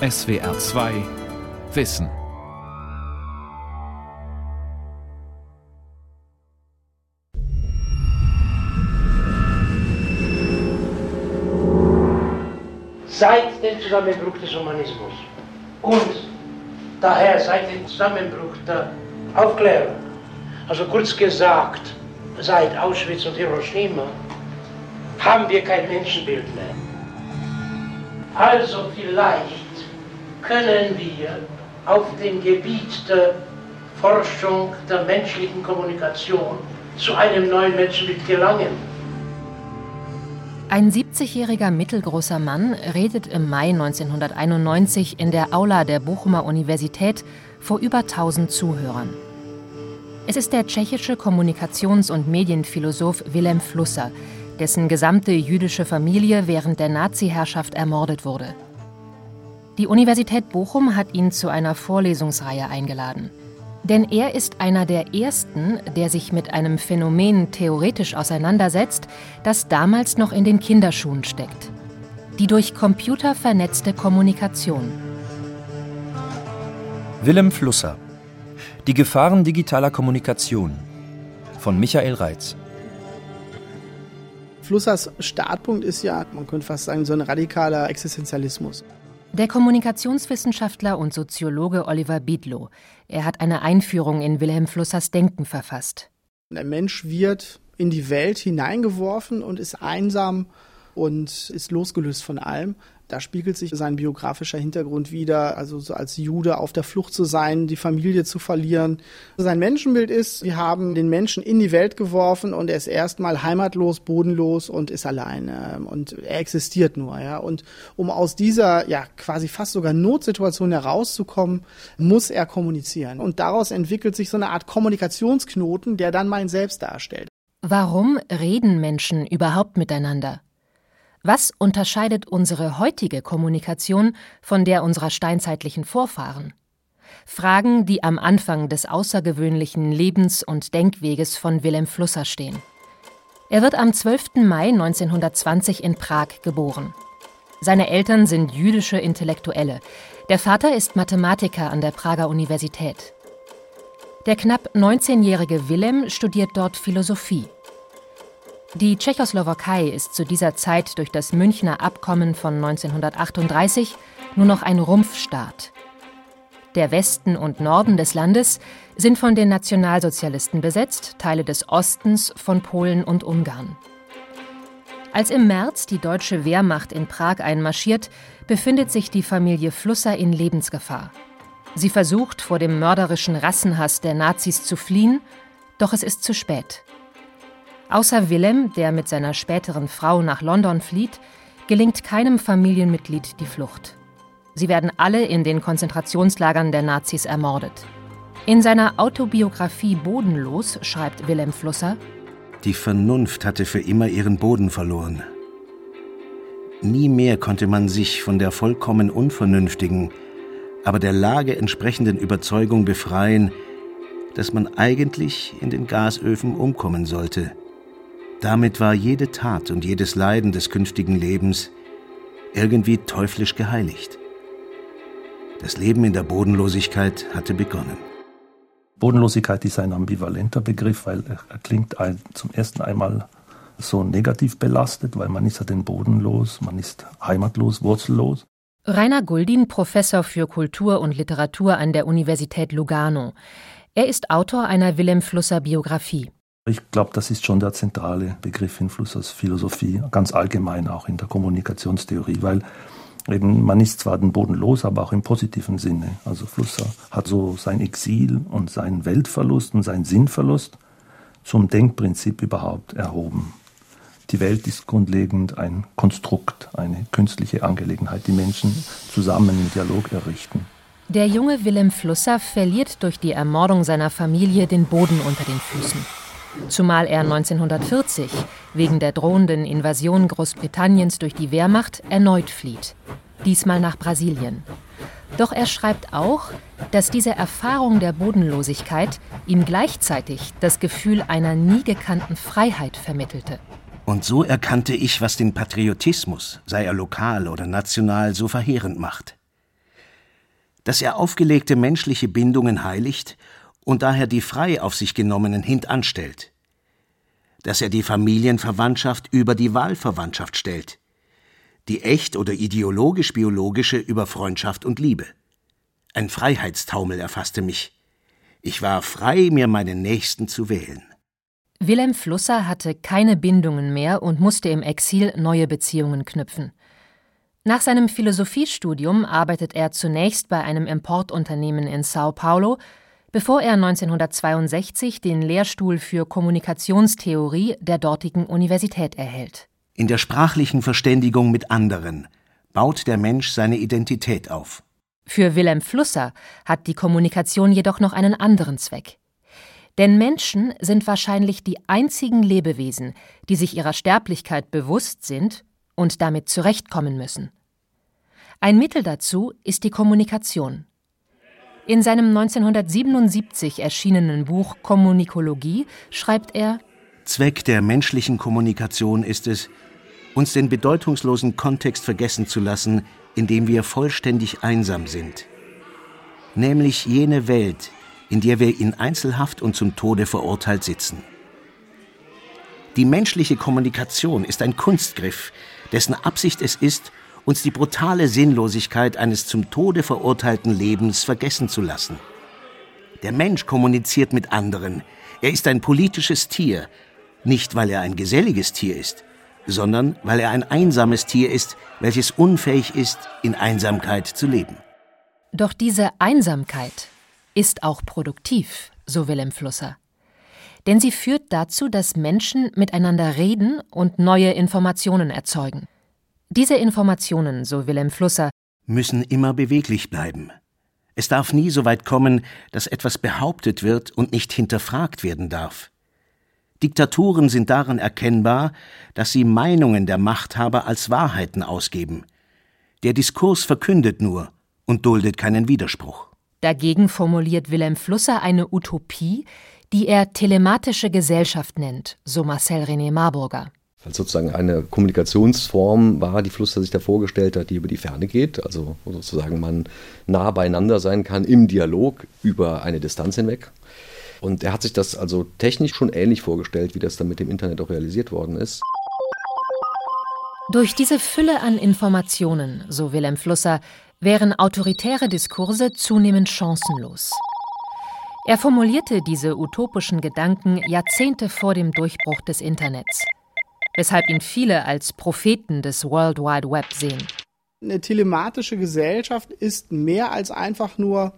SWR 2 Wissen. Seit dem Zusammenbruch des Humanismus und daher seit dem Zusammenbruch der Aufklärung, also kurz gesagt, seit Auschwitz und Hiroshima, haben wir kein Menschenbild mehr. Also vielleicht können wir auf dem Gebiet der Forschung der menschlichen Kommunikation zu einem neuen Menschenbild gelangen. Ein 70-jähriger mittelgroßer Mann redet im Mai 1991 in der Aula der Bochumer Universität vor über 1000 Zuhörern. Es ist der tschechische Kommunikations- und Medienphilosoph Wilhelm Flusser, dessen gesamte jüdische Familie während der Nazi-Herrschaft ermordet wurde. Die Universität Bochum hat ihn zu einer Vorlesungsreihe eingeladen. Denn er ist einer der ersten, der sich mit einem Phänomen theoretisch auseinandersetzt, das damals noch in den Kinderschuhen steckt. Die durch Computer vernetzte Kommunikation. Willem Flusser Die Gefahren digitaler Kommunikation von Michael Reitz. Flussers Startpunkt ist ja, man könnte fast sagen, so ein radikaler Existenzialismus. Der Kommunikationswissenschaftler und Soziologe Oliver Biedlow. Er hat eine Einführung in Wilhelm Flussers Denken verfasst. Der Mensch wird in die Welt hineingeworfen und ist einsam und ist losgelöst von allem. Da spiegelt sich sein biografischer Hintergrund wieder, also so als Jude auf der Flucht zu sein, die Familie zu verlieren. Sein Menschenbild ist, wir haben den Menschen in die Welt geworfen und er ist erstmal heimatlos, bodenlos und ist alleine und er existiert nur, ja. Und um aus dieser, ja, quasi fast sogar Notsituation herauszukommen, muss er kommunizieren. Und daraus entwickelt sich so eine Art Kommunikationsknoten, der dann mein Selbst darstellt. Warum reden Menschen überhaupt miteinander? Was unterscheidet unsere heutige Kommunikation von der unserer steinzeitlichen Vorfahren? Fragen, die am Anfang des außergewöhnlichen Lebens- und Denkweges von Wilhelm Flusser stehen. Er wird am 12. Mai 1920 in Prag geboren. Seine Eltern sind jüdische Intellektuelle. Der Vater ist Mathematiker an der Prager Universität. Der knapp 19-jährige Wilhelm studiert dort Philosophie. Die Tschechoslowakei ist zu dieser Zeit durch das Münchner Abkommen von 1938 nur noch ein Rumpfstaat. Der Westen und Norden des Landes sind von den Nationalsozialisten besetzt, Teile des Ostens von Polen und Ungarn. Als im März die deutsche Wehrmacht in Prag einmarschiert, befindet sich die Familie Flusser in Lebensgefahr. Sie versucht, vor dem mörderischen Rassenhass der Nazis zu fliehen, doch es ist zu spät. Außer Willem, der mit seiner späteren Frau nach London flieht, gelingt keinem Familienmitglied die Flucht. Sie werden alle in den Konzentrationslagern der Nazis ermordet. In seiner Autobiografie Bodenlos schreibt Wilhelm Flusser: Die Vernunft hatte für immer ihren Boden verloren. Nie mehr konnte man sich von der vollkommen unvernünftigen, aber der Lage entsprechenden Überzeugung befreien, dass man eigentlich in den Gasöfen umkommen sollte. Damit war jede Tat und jedes Leiden des künftigen Lebens irgendwie teuflisch geheiligt. Das Leben in der Bodenlosigkeit hatte begonnen. Bodenlosigkeit ist ein ambivalenter Begriff, weil er klingt zum ersten einmal so negativ belastet, weil man ist ja den Boden los, man ist heimatlos, wurzellos. Rainer Guldin, Professor für Kultur und Literatur an der Universität Lugano. Er ist Autor einer Wilhelm Flusser Biografie. Ich glaube, das ist schon der zentrale Begriff in Flussers Philosophie, ganz allgemein auch in der Kommunikationstheorie, weil eben man ist zwar den Boden los, aber auch im positiven Sinne. Also Flusser hat so sein Exil und seinen Weltverlust und seinen Sinnverlust zum Denkprinzip überhaupt erhoben. Die Welt ist grundlegend ein Konstrukt, eine künstliche Angelegenheit, die Menschen zusammen im Dialog errichten. Der junge Willem Flusser verliert durch die Ermordung seiner Familie den Boden unter den Füßen. Zumal er 1940 wegen der drohenden Invasion Großbritanniens durch die Wehrmacht erneut flieht. Diesmal nach Brasilien. Doch er schreibt auch, dass diese Erfahrung der Bodenlosigkeit ihm gleichzeitig das Gefühl einer nie gekannten Freiheit vermittelte. Und so erkannte ich, was den Patriotismus, sei er lokal oder national, so verheerend macht. dass er aufgelegte menschliche Bindungen heiligt und daher die frei auf sich genommenen hintanstellt, dass er die Familienverwandtschaft über die Wahlverwandtschaft stellt, die echt oder ideologisch-biologische über Freundschaft und Liebe. Ein Freiheitstaumel erfasste mich. Ich war frei, mir meinen Nächsten zu wählen. Wilhelm Flusser hatte keine Bindungen mehr und musste im Exil neue Beziehungen knüpfen. Nach seinem Philosophiestudium arbeitet er zunächst bei einem Importunternehmen in Sao Paulo, bevor er 1962 den Lehrstuhl für Kommunikationstheorie der dortigen Universität erhält. In der sprachlichen Verständigung mit anderen baut der Mensch seine Identität auf. Für Wilhelm Flusser hat die Kommunikation jedoch noch einen anderen Zweck. Denn Menschen sind wahrscheinlich die einzigen Lebewesen, die sich ihrer Sterblichkeit bewusst sind und damit zurechtkommen müssen. Ein Mittel dazu ist die Kommunikation. In seinem 1977 erschienenen Buch Kommunikologie schreibt er Zweck der menschlichen Kommunikation ist es, uns den bedeutungslosen Kontext vergessen zu lassen, in dem wir vollständig einsam sind. Nämlich jene Welt, in der wir in Einzelhaft und zum Tode verurteilt sitzen. Die menschliche Kommunikation ist ein Kunstgriff, dessen Absicht es ist, uns die brutale Sinnlosigkeit eines zum Tode verurteilten Lebens vergessen zu lassen. Der Mensch kommuniziert mit anderen. Er ist ein politisches Tier, nicht weil er ein geselliges Tier ist, sondern weil er ein einsames Tier ist, welches unfähig ist, in Einsamkeit zu leben. Doch diese Einsamkeit ist auch produktiv, so Wilhelm Flusser. Denn sie führt dazu, dass Menschen miteinander reden und neue Informationen erzeugen. Diese Informationen, so Wilhelm Flusser, müssen immer beweglich bleiben. Es darf nie so weit kommen, dass etwas behauptet wird und nicht hinterfragt werden darf. Diktaturen sind daran erkennbar, dass sie Meinungen der Machthaber als Wahrheiten ausgeben. Der Diskurs verkündet nur und duldet keinen Widerspruch. Dagegen formuliert Wilhelm Flusser eine Utopie, die er telematische Gesellschaft nennt, so Marcel René Marburger. Weil sozusagen eine Kommunikationsform war, die Flusser sich da vorgestellt hat, die über die Ferne geht, also sozusagen man nah beieinander sein kann im Dialog über eine Distanz hinweg. Und er hat sich das also technisch schon ähnlich vorgestellt, wie das dann mit dem Internet auch realisiert worden ist. Durch diese Fülle an Informationen, so Wilhelm Flusser, wären autoritäre Diskurse zunehmend chancenlos. Er formulierte diese utopischen Gedanken Jahrzehnte vor dem Durchbruch des Internets, weshalb ihn viele als Propheten des World Wide Web sehen. Eine telematische Gesellschaft ist mehr als einfach nur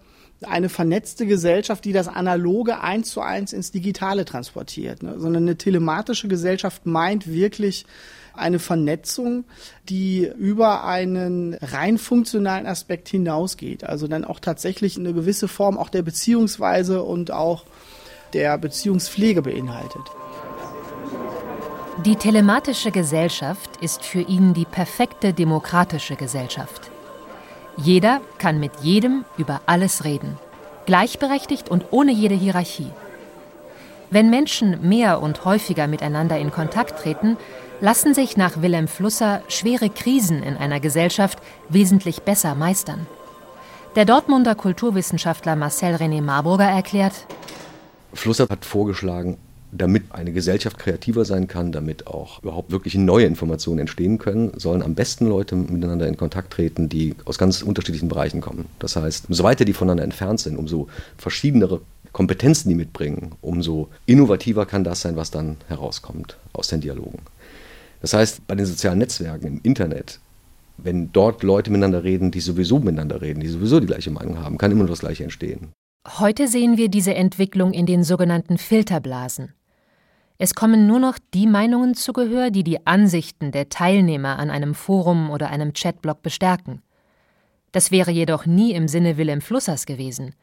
eine vernetzte Gesellschaft, die das Analoge eins zu eins ins Digitale transportiert, ne? sondern eine telematische Gesellschaft meint wirklich eine Vernetzung, die über einen rein funktionalen Aspekt hinausgeht. Also dann auch tatsächlich eine gewisse Form auch der Beziehungsweise und auch der Beziehungspflege beinhaltet. Die telematische Gesellschaft ist für ihn die perfekte demokratische Gesellschaft. Jeder kann mit jedem über alles reden, gleichberechtigt und ohne jede Hierarchie. Wenn Menschen mehr und häufiger miteinander in Kontakt treten, lassen sich nach Wilhelm Flusser schwere Krisen in einer Gesellschaft wesentlich besser meistern. Der Dortmunder Kulturwissenschaftler Marcel René Marburger erklärt, Flusser hat vorgeschlagen, damit eine Gesellschaft kreativer sein kann, damit auch überhaupt wirklich neue Informationen entstehen können, sollen am besten Leute miteinander in Kontakt treten, die aus ganz unterschiedlichen Bereichen kommen. Das heißt, umso weiter die voneinander entfernt sind, umso verschiedenere Kompetenzen die mitbringen, umso innovativer kann das sein, was dann herauskommt aus den Dialogen. Das heißt, bei den sozialen Netzwerken im Internet, wenn dort Leute miteinander reden, die sowieso miteinander reden, die sowieso die gleiche Meinung haben, kann immer nur das Gleiche entstehen. Heute sehen wir diese Entwicklung in den sogenannten Filterblasen. Es kommen nur noch die Meinungen zu Gehör, die die Ansichten der Teilnehmer an einem Forum oder einem Chatblog bestärken. Das wäre jedoch nie im Sinne Wilhelm Flussers gewesen.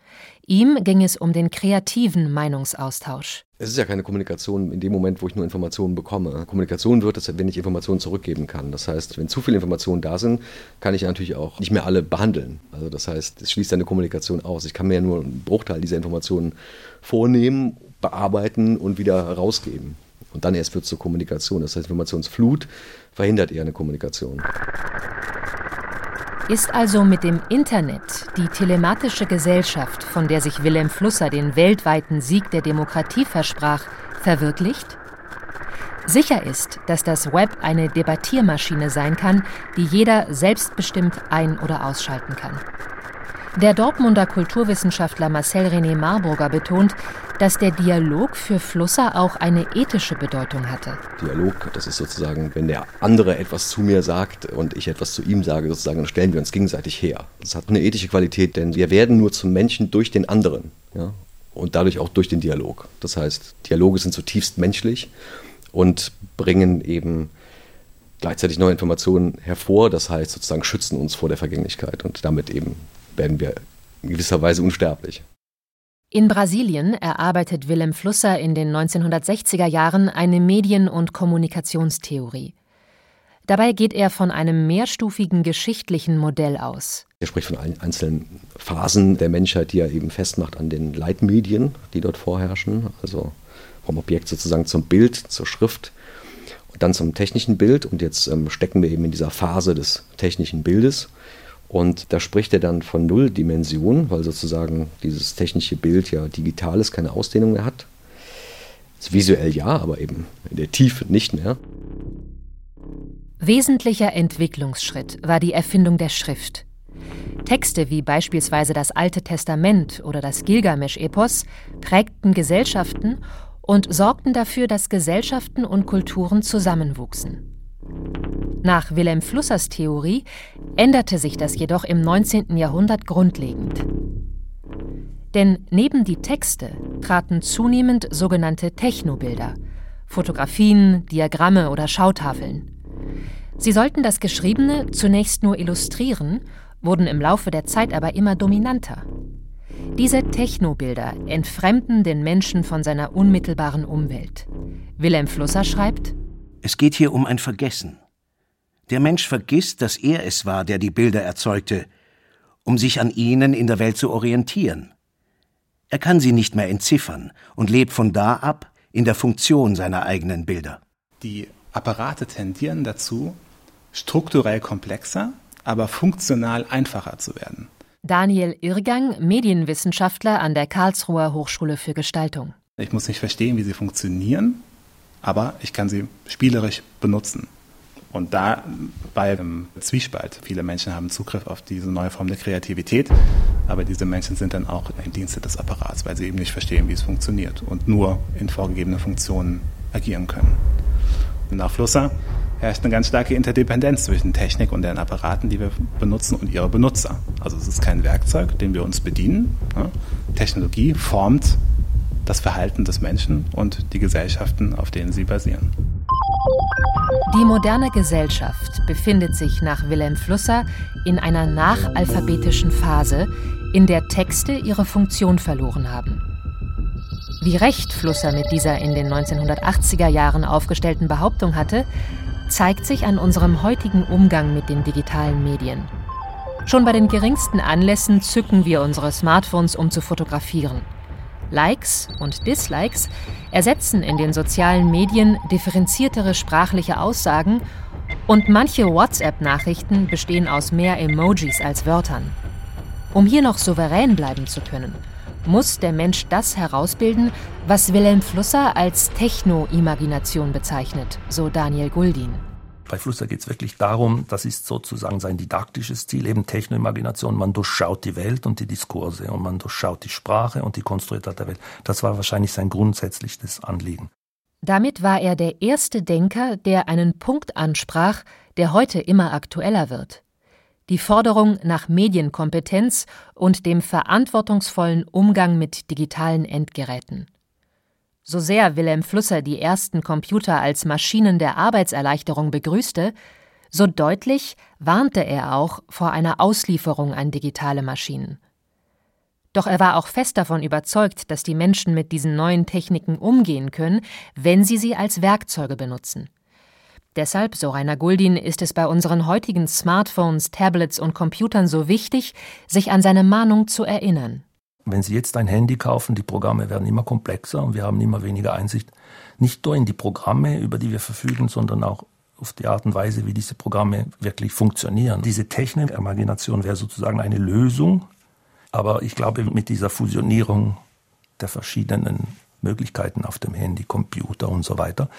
Ihm ging es um den kreativen Meinungsaustausch. Es ist ja keine Kommunikation in dem Moment, wo ich nur Informationen bekomme. Kommunikation wird es, wenn ich Informationen zurückgeben kann. Das heißt, wenn zu viele Informationen da sind, kann ich natürlich auch nicht mehr alle behandeln. Also das heißt, es schließt eine Kommunikation aus. Ich kann mir ja nur einen Bruchteil dieser Informationen vornehmen bearbeiten und wieder rausgeben. Und dann erst wird es zur Kommunikation. Das heißt, Informationsflut verhindert eher eine Kommunikation. Ist also mit dem Internet die telematische Gesellschaft, von der sich Wilhelm Flusser den weltweiten Sieg der Demokratie versprach, verwirklicht? Sicher ist, dass das Web eine Debattiermaschine sein kann, die jeder selbstbestimmt ein- oder ausschalten kann. Der Dortmunder Kulturwissenschaftler Marcel René Marburger betont, dass der Dialog für Flusser auch eine ethische Bedeutung hatte. Dialog, das ist sozusagen, wenn der andere etwas zu mir sagt und ich etwas zu ihm sage, sozusagen, dann stellen wir uns gegenseitig her. Das hat eine ethische Qualität, denn wir werden nur zum Menschen durch den anderen ja? und dadurch auch durch den Dialog. Das heißt, Dialoge sind zutiefst menschlich und bringen eben gleichzeitig neue Informationen hervor, das heißt sozusagen schützen uns vor der Vergänglichkeit und damit eben werden wir in gewisser Weise unsterblich. In Brasilien erarbeitet Willem Flusser in den 1960er Jahren eine Medien- und Kommunikationstheorie. Dabei geht er von einem mehrstufigen geschichtlichen Modell aus. Er spricht von einzelnen Phasen der Menschheit, die er eben festmacht an den Leitmedien, die dort vorherrschen. Also vom Objekt sozusagen zum Bild, zur Schrift und dann zum technischen Bild. Und jetzt ähm, stecken wir eben in dieser Phase des technischen Bildes. Und da spricht er dann von Nulldimension, weil sozusagen dieses technische Bild ja digital ist, keine Ausdehnung mehr hat. Also visuell ja, aber eben in der Tiefe nicht mehr. Wesentlicher Entwicklungsschritt war die Erfindung der Schrift. Texte wie beispielsweise das Alte Testament oder das Gilgamesch-Epos prägten Gesellschaften und sorgten dafür, dass Gesellschaften und Kulturen zusammenwuchsen. Nach Wilhelm Flussers Theorie änderte sich das jedoch im 19. Jahrhundert grundlegend. Denn neben die Texte traten zunehmend sogenannte Technobilder, Fotografien, Diagramme oder Schautafeln. Sie sollten das Geschriebene zunächst nur illustrieren, wurden im Laufe der Zeit aber immer dominanter. Diese Technobilder entfremden den Menschen von seiner unmittelbaren Umwelt. Wilhelm Flusser schreibt: Es geht hier um ein Vergessen. Der Mensch vergisst, dass er es war, der die Bilder erzeugte, um sich an ihnen in der Welt zu orientieren. Er kann sie nicht mehr entziffern und lebt von da ab in der Funktion seiner eigenen Bilder. Die Apparate tendieren dazu, strukturell komplexer, aber funktional einfacher zu werden. Daniel Irgang, Medienwissenschaftler an der Karlsruher Hochschule für Gestaltung. Ich muss nicht verstehen, wie sie funktionieren, aber ich kann sie spielerisch benutzen. Und da bei dem Zwiespalt. Viele Menschen haben Zugriff auf diese neue Form der Kreativität, aber diese Menschen sind dann auch im Dienste des Apparats, weil sie eben nicht verstehen, wie es funktioniert und nur in vorgegebenen Funktionen agieren können. Und nach Flusser herrscht eine ganz starke Interdependenz zwischen Technik und den Apparaten, die wir benutzen und ihre Benutzer. Also es ist kein Werkzeug, den wir uns bedienen. Technologie formt das Verhalten des Menschen und die Gesellschaften, auf denen sie basieren. Die moderne Gesellschaft befindet sich nach Wilhelm Flusser in einer nachalphabetischen Phase, in der Texte ihre Funktion verloren haben. Wie recht Flusser mit dieser in den 1980er Jahren aufgestellten Behauptung hatte, zeigt sich an unserem heutigen Umgang mit den digitalen Medien. Schon bei den geringsten Anlässen zücken wir unsere Smartphones, um zu fotografieren. Likes und Dislikes ersetzen in den sozialen Medien differenziertere sprachliche Aussagen und manche WhatsApp-Nachrichten bestehen aus mehr Emojis als Wörtern. Um hier noch souverän bleiben zu können, muss der Mensch das herausbilden, was Wilhelm Flusser als Techno-Imagination bezeichnet, so Daniel Guldin. Bei Flusser geht es wirklich darum, das ist sozusagen sein didaktisches Ziel, eben Technoimagination. Man durchschaut die Welt und die Diskurse und man durchschaut die Sprache und die Konstruiertheit der Welt. Das war wahrscheinlich sein grundsätzliches Anliegen. Damit war er der erste Denker, der einen Punkt ansprach, der heute immer aktueller wird. Die Forderung nach Medienkompetenz und dem verantwortungsvollen Umgang mit digitalen Endgeräten. So sehr Wilhelm Flusser die ersten Computer als Maschinen der Arbeitserleichterung begrüßte, so deutlich warnte er auch vor einer Auslieferung an digitale Maschinen. Doch er war auch fest davon überzeugt, dass die Menschen mit diesen neuen Techniken umgehen können, wenn sie sie als Werkzeuge benutzen. Deshalb, so Rainer Guldin, ist es bei unseren heutigen Smartphones, Tablets und Computern so wichtig, sich an seine Mahnung zu erinnern. Wenn Sie jetzt ein Handy kaufen, die Programme werden immer komplexer und wir haben immer weniger Einsicht, nicht nur in die Programme, über die wir verfügen, sondern auch auf die Art und Weise, wie diese Programme wirklich funktionieren. Diese Technik, Imagination wäre sozusagen eine Lösung, aber ich glaube, mit dieser Fusionierung der verschiedenen Möglichkeiten auf dem Handy, Computer und so weiter,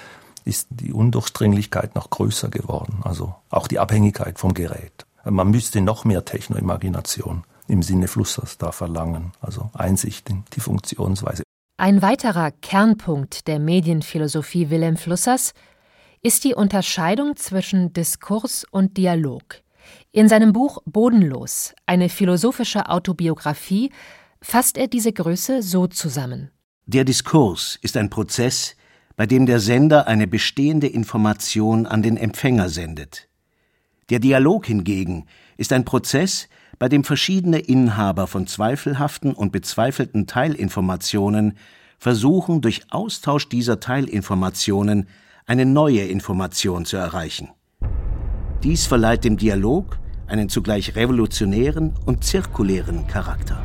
ist die Undurchdringlichkeit noch größer geworden. Also auch die Abhängigkeit vom Gerät. Man müsste noch mehr Technoimagination im Sinne Flussers da verlangen, also Einsicht in die Funktionsweise. Ein weiterer Kernpunkt der Medienphilosophie Wilhelm Flussers ist die Unterscheidung zwischen Diskurs und Dialog. In seinem Buch Bodenlos, eine philosophische Autobiografie, fasst er diese Größe so zusammen. Der Diskurs ist ein Prozess, bei dem der Sender eine bestehende Information an den Empfänger sendet. Der Dialog hingegen ist ein Prozess, bei dem verschiedene Inhaber von zweifelhaften und bezweifelten Teilinformationen versuchen, durch Austausch dieser Teilinformationen eine neue Information zu erreichen. Dies verleiht dem Dialog einen zugleich revolutionären und zirkulären Charakter.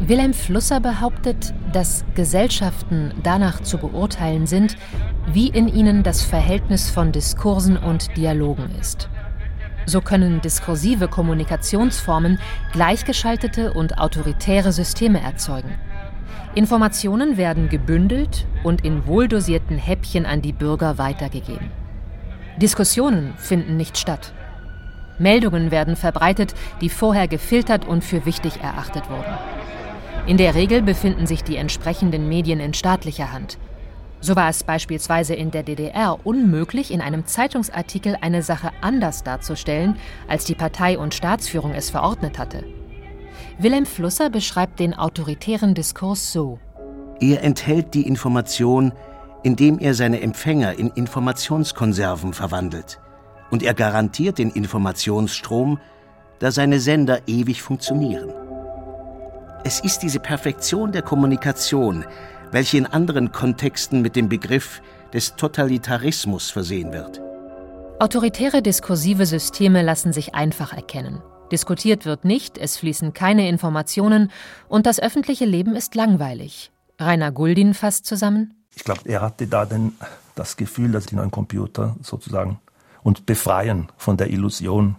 Wilhelm Flusser behauptet, dass Gesellschaften danach zu beurteilen sind, wie in ihnen das Verhältnis von Diskursen und Dialogen ist. So können diskursive Kommunikationsformen gleichgeschaltete und autoritäre Systeme erzeugen. Informationen werden gebündelt und in wohldosierten Häppchen an die Bürger weitergegeben. Diskussionen finden nicht statt. Meldungen werden verbreitet, die vorher gefiltert und für wichtig erachtet wurden. In der Regel befinden sich die entsprechenden Medien in staatlicher Hand. So war es beispielsweise in der DDR unmöglich, in einem Zeitungsartikel eine Sache anders darzustellen, als die Partei und Staatsführung es verordnet hatte. Wilhelm Flusser beschreibt den autoritären Diskurs so. Er enthält die Information, indem er seine Empfänger in Informationskonserven verwandelt. Und er garantiert den Informationsstrom, da seine Sender ewig funktionieren. Es ist diese Perfektion der Kommunikation, welche in anderen Kontexten mit dem Begriff des Totalitarismus versehen wird. Autoritäre diskursive Systeme lassen sich einfach erkennen. Diskutiert wird nicht, es fließen keine Informationen und das öffentliche Leben ist langweilig. Rainer Guldin fasst zusammen. Ich glaube, er hatte da den, das Gefühl, dass die neuen Computer sozusagen uns befreien von der Illusion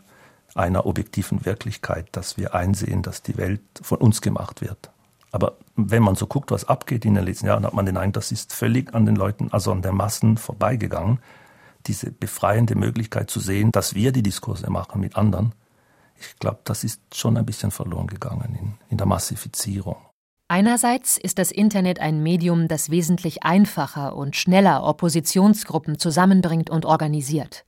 einer objektiven Wirklichkeit, dass wir einsehen, dass die Welt von uns gemacht wird. Aber wenn man so guckt, was abgeht in den letzten Jahren, hat man den Eindruck, das ist völlig an den Leuten, also an der Massen vorbeigegangen. Diese befreiende Möglichkeit zu sehen, dass wir die Diskurse machen mit anderen. Ich glaube, das ist schon ein bisschen verloren gegangen in, in der Massifizierung. Einerseits ist das Internet ein Medium, das wesentlich einfacher und schneller Oppositionsgruppen zusammenbringt und organisiert.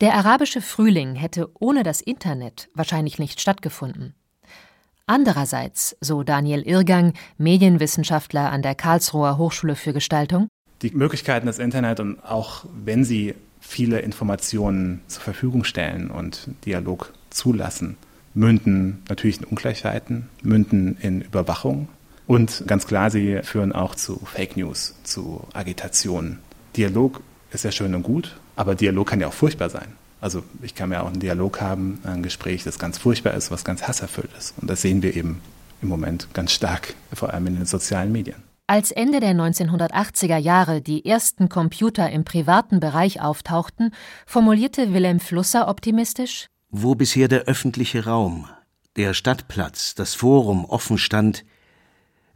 Der arabische Frühling hätte ohne das Internet wahrscheinlich nicht stattgefunden. Andererseits, so Daniel Irgang, Medienwissenschaftler an der Karlsruher Hochschule für Gestaltung, die Möglichkeiten des Internet und auch wenn sie viele Informationen zur Verfügung stellen und Dialog zulassen, münden natürlich in Ungleichheiten, münden in Überwachung und ganz klar, sie führen auch zu Fake News, zu Agitation. Dialog ist ja schön und gut, aber Dialog kann ja auch furchtbar sein. Also ich kann ja auch einen Dialog haben, ein Gespräch, das ganz furchtbar ist, was ganz hasserfüllt ist. Und das sehen wir eben im Moment ganz stark, vor allem in den sozialen Medien. Als Ende der 1980er Jahre die ersten Computer im privaten Bereich auftauchten, formulierte Wilhelm Flusser optimistisch Wo bisher der öffentliche Raum, der Stadtplatz, das Forum offen stand,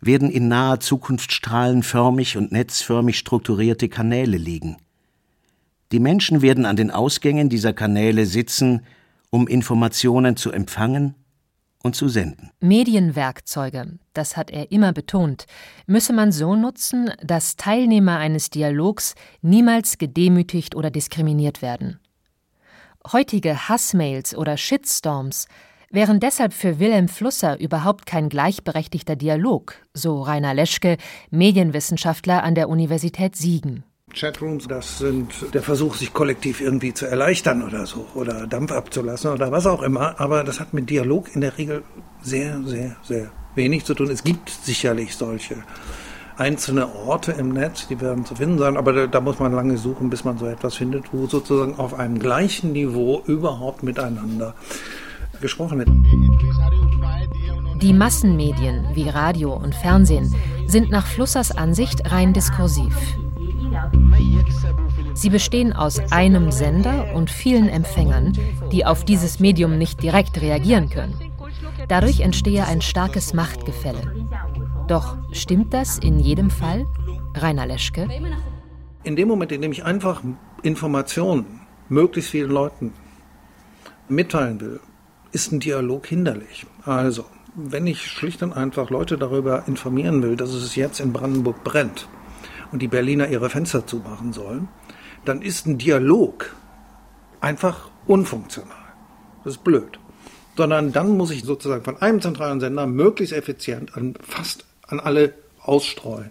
werden in naher Zukunft strahlenförmig und netzförmig strukturierte Kanäle liegen. Die Menschen werden an den Ausgängen dieser Kanäle sitzen, um Informationen zu empfangen und zu senden. Medienwerkzeuge, das hat er immer betont, müsse man so nutzen, dass Teilnehmer eines Dialogs niemals gedemütigt oder diskriminiert werden. Heutige Hassmails oder Shitstorms wären deshalb für Wilhelm Flusser überhaupt kein gleichberechtigter Dialog, so Rainer Leschke, Medienwissenschaftler an der Universität Siegen. Chatrooms, das sind der Versuch, sich kollektiv irgendwie zu erleichtern oder so oder Dampf abzulassen oder was auch immer. Aber das hat mit Dialog in der Regel sehr, sehr, sehr wenig zu tun. Es gibt sicherlich solche einzelne Orte im Netz, die werden zu finden sein, aber da, da, muss man lange suchen, bis man so etwas findet, wo sozusagen auf einem gleichen Niveau überhaupt miteinander gesprochen wird. Die Massenmedien wie Radio und Fernsehen sind nach Flussers Ansicht rein diskursiv. Sie bestehen aus einem Sender und vielen Empfängern, die auf dieses Medium nicht direkt reagieren können. Dadurch entstehe ein starkes Machtgefälle. Doch stimmt das in jedem Fall? Rainer Leschke. In dem Moment, in dem ich einfach Informationen möglichst vielen Leuten mitteilen will, ist ein Dialog hinderlich. Also, wenn ich schlicht und einfach Leute darüber informieren will, dass es jetzt in Brandenburg brennt, und die Berliner ihre Fenster zumachen sollen, dann ist ein Dialog einfach unfunktional. Das ist blöd. Sondern dann muss ich sozusagen von einem zentralen Sender möglichst effizient an fast an alle ausstreuen.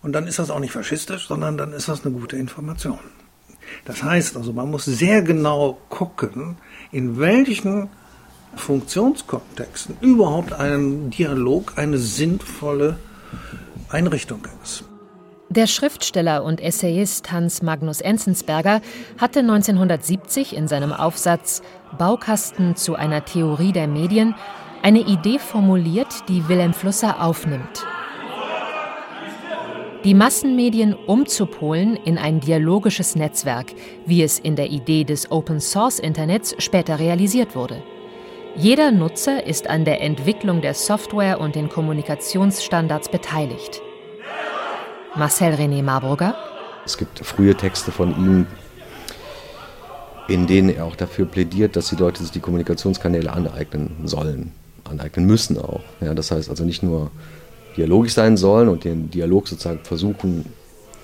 Und dann ist das auch nicht faschistisch, sondern dann ist das eine gute Information. Das heißt also, man muss sehr genau gucken, in welchen Funktionskontexten überhaupt ein Dialog eine sinnvolle Einrichtung ist. Der Schriftsteller und Essayist Hans Magnus Enzensberger hatte 1970 in seinem Aufsatz Baukasten zu einer Theorie der Medien eine Idee formuliert, die Wilhelm Flusser aufnimmt. Die Massenmedien umzupolen in ein dialogisches Netzwerk, wie es in der Idee des Open Source Internets später realisiert wurde. Jeder Nutzer ist an der Entwicklung der Software und den Kommunikationsstandards beteiligt. Marcel René Marburger. Es gibt frühe Texte von ihm, in denen er auch dafür plädiert, dass die Leute sich die Kommunikationskanäle aneignen sollen, aneignen müssen auch. Ja, das heißt also nicht nur dialogisch sein sollen und den Dialog sozusagen versuchen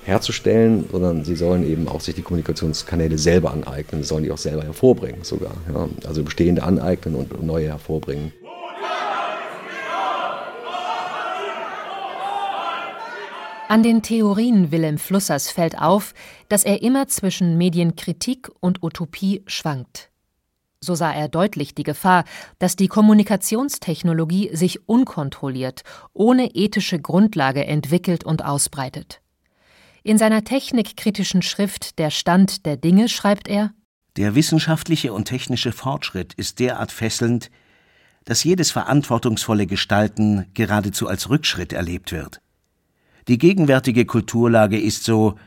herzustellen, sondern sie sollen eben auch sich die Kommunikationskanäle selber aneignen, sollen die auch selber hervorbringen sogar. Ja, also bestehende aneignen und neue hervorbringen. An den Theorien Wilhelm Flussers fällt auf, dass er immer zwischen Medienkritik und Utopie schwankt. So sah er deutlich die Gefahr, dass die Kommunikationstechnologie sich unkontrolliert, ohne ethische Grundlage entwickelt und ausbreitet. In seiner technikkritischen Schrift Der Stand der Dinge schreibt er Der wissenschaftliche und technische Fortschritt ist derart fesselnd, dass jedes verantwortungsvolle Gestalten geradezu als Rückschritt erlebt wird. Die gegenwärtige Kulturlage ist so,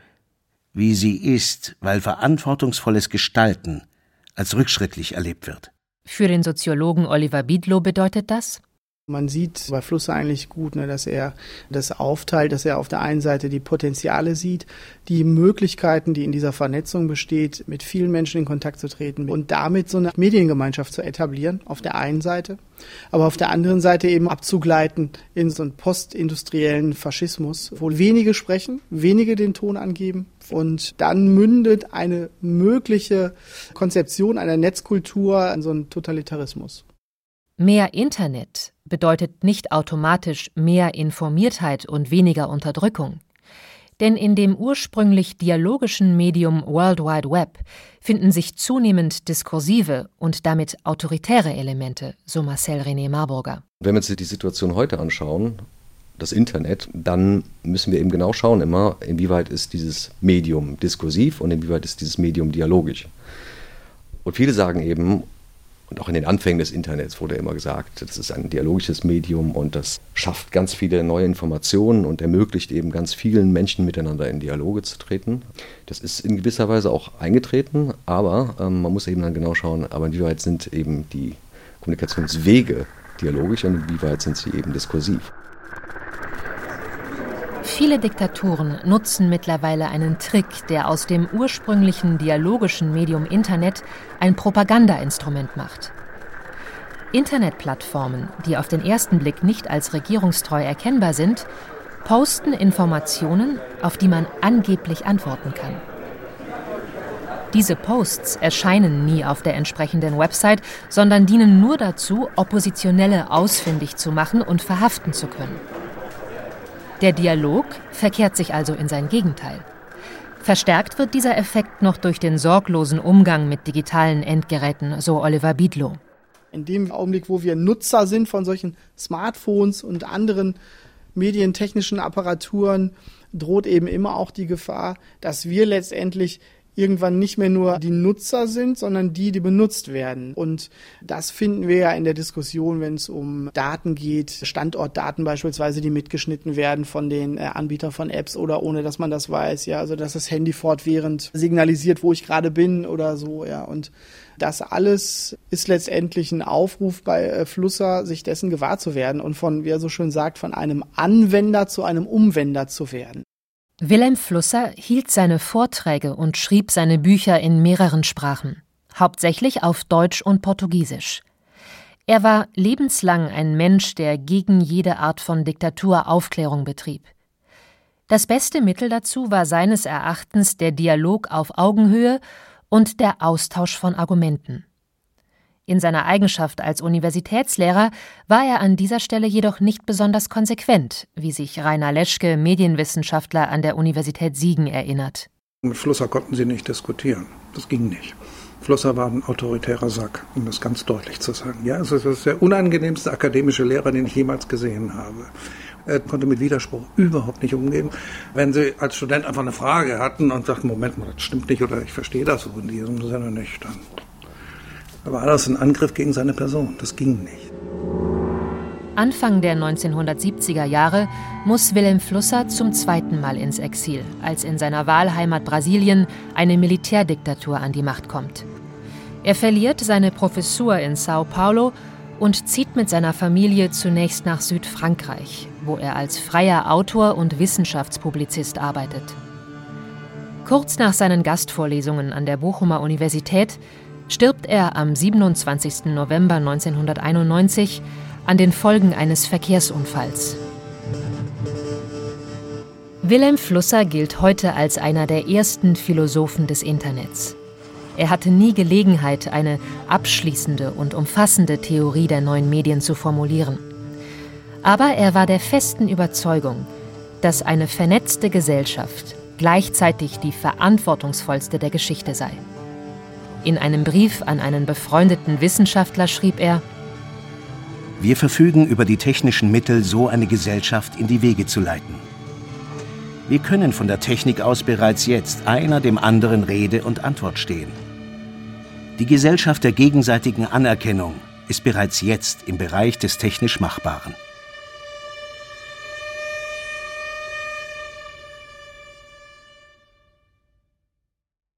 wie sie ist, weil verantwortungsvolles Gestalten als rückschrittlich erlebt wird. Für den Soziologen Oliver Biedlow bedeutet das man sieht bei Flusse eigentlich gut, ne, dass er das aufteilt, dass er auf der einen Seite die Potenziale sieht, die Möglichkeiten, die in dieser Vernetzung besteht, mit vielen Menschen in Kontakt zu treten und damit so eine Mediengemeinschaft zu etablieren, auf der einen Seite, aber auf der anderen Seite eben abzugleiten in so einen postindustriellen Faschismus, wo wenige sprechen, wenige den Ton angeben und dann mündet eine mögliche Konzeption einer Netzkultur in so einen Totalitarismus. Mehr Internet bedeutet nicht automatisch mehr Informiertheit und weniger Unterdrückung. Denn in dem ursprünglich dialogischen Medium World Wide Web finden sich zunehmend diskursive und damit autoritäre Elemente, so Marcel René Marburger. Wenn wir uns die Situation heute anschauen, das Internet, dann müssen wir eben genau schauen immer, inwieweit ist dieses Medium diskursiv und inwieweit ist dieses Medium dialogisch. Und viele sagen eben, und auch in den Anfängen des Internets wurde immer gesagt, das ist ein dialogisches Medium und das schafft ganz viele neue Informationen und ermöglicht eben ganz vielen Menschen miteinander in Dialoge zu treten. Das ist in gewisser Weise auch eingetreten, aber ähm, man muss eben dann genau schauen, aber inwieweit sind eben die Kommunikationswege dialogisch und inwieweit sind sie eben diskursiv. Viele Diktaturen nutzen mittlerweile einen Trick, der aus dem ursprünglichen dialogischen Medium Internet ein Propagandainstrument macht. Internetplattformen, die auf den ersten Blick nicht als regierungstreu erkennbar sind, posten Informationen, auf die man angeblich antworten kann. Diese Posts erscheinen nie auf der entsprechenden Website, sondern dienen nur dazu, Oppositionelle ausfindig zu machen und verhaften zu können. Der Dialog verkehrt sich also in sein Gegenteil. Verstärkt wird dieser Effekt noch durch den sorglosen Umgang mit digitalen Endgeräten, so Oliver Biedlow. In dem Augenblick, wo wir Nutzer sind von solchen Smartphones und anderen medientechnischen Apparaturen, droht eben immer auch die Gefahr, dass wir letztendlich irgendwann nicht mehr nur die Nutzer sind, sondern die, die benutzt werden. Und das finden wir ja in der Diskussion, wenn es um Daten geht, Standortdaten beispielsweise, die mitgeschnitten werden von den äh, Anbietern von Apps oder ohne, dass man das weiß. Ja, also dass das Handy fortwährend signalisiert, wo ich gerade bin oder so. Ja, und das alles ist letztendlich ein Aufruf bei äh, Flusser, sich dessen gewahr zu werden und von, wie er so schön sagt, von einem Anwender zu einem Umwender zu werden. Wilhelm Flusser hielt seine Vorträge und schrieb seine Bücher in mehreren Sprachen, hauptsächlich auf Deutsch und Portugiesisch. Er war lebenslang ein Mensch, der gegen jede Art von Diktatur Aufklärung betrieb. Das beste Mittel dazu war seines Erachtens der Dialog auf Augenhöhe und der Austausch von Argumenten. In seiner Eigenschaft als Universitätslehrer war er an dieser Stelle jedoch nicht besonders konsequent, wie sich Rainer Leschke, Medienwissenschaftler an der Universität Siegen, erinnert. Mit Flusser konnten sie nicht diskutieren. Das ging nicht. Flusser war ein autoritärer Sack, um das ganz deutlich zu sagen. Ja, es ist der unangenehmste akademische Lehrer, den ich jemals gesehen habe. Er konnte mit Widerspruch überhaupt nicht umgehen. Wenn Sie als Student einfach eine Frage hatten und sagten, Moment mal, das stimmt nicht oder ich verstehe das so in diesem Sinne nicht, dann war das ein Angriff gegen seine Person. Das ging nicht. Anfang der 1970er Jahre muss Wilhelm Flusser zum zweiten Mal ins Exil, als in seiner Wahlheimat Brasilien eine Militärdiktatur an die Macht kommt. Er verliert seine Professur in Sao Paulo und zieht mit seiner Familie zunächst nach Südfrankreich, wo er als freier Autor und Wissenschaftspublizist arbeitet. Kurz nach seinen Gastvorlesungen an der Bochumer Universität stirbt er am 27. November 1991 an den Folgen eines Verkehrsunfalls. Wilhelm Flusser gilt heute als einer der ersten Philosophen des Internets. Er hatte nie Gelegenheit, eine abschließende und umfassende Theorie der neuen Medien zu formulieren. Aber er war der festen Überzeugung, dass eine vernetzte Gesellschaft gleichzeitig die verantwortungsvollste der Geschichte sei. In einem Brief an einen befreundeten Wissenschaftler schrieb er Wir verfügen über die technischen Mittel, so eine Gesellschaft in die Wege zu leiten. Wir können von der Technik aus bereits jetzt einer dem anderen Rede und Antwort stehen. Die Gesellschaft der gegenseitigen Anerkennung ist bereits jetzt im Bereich des technisch Machbaren.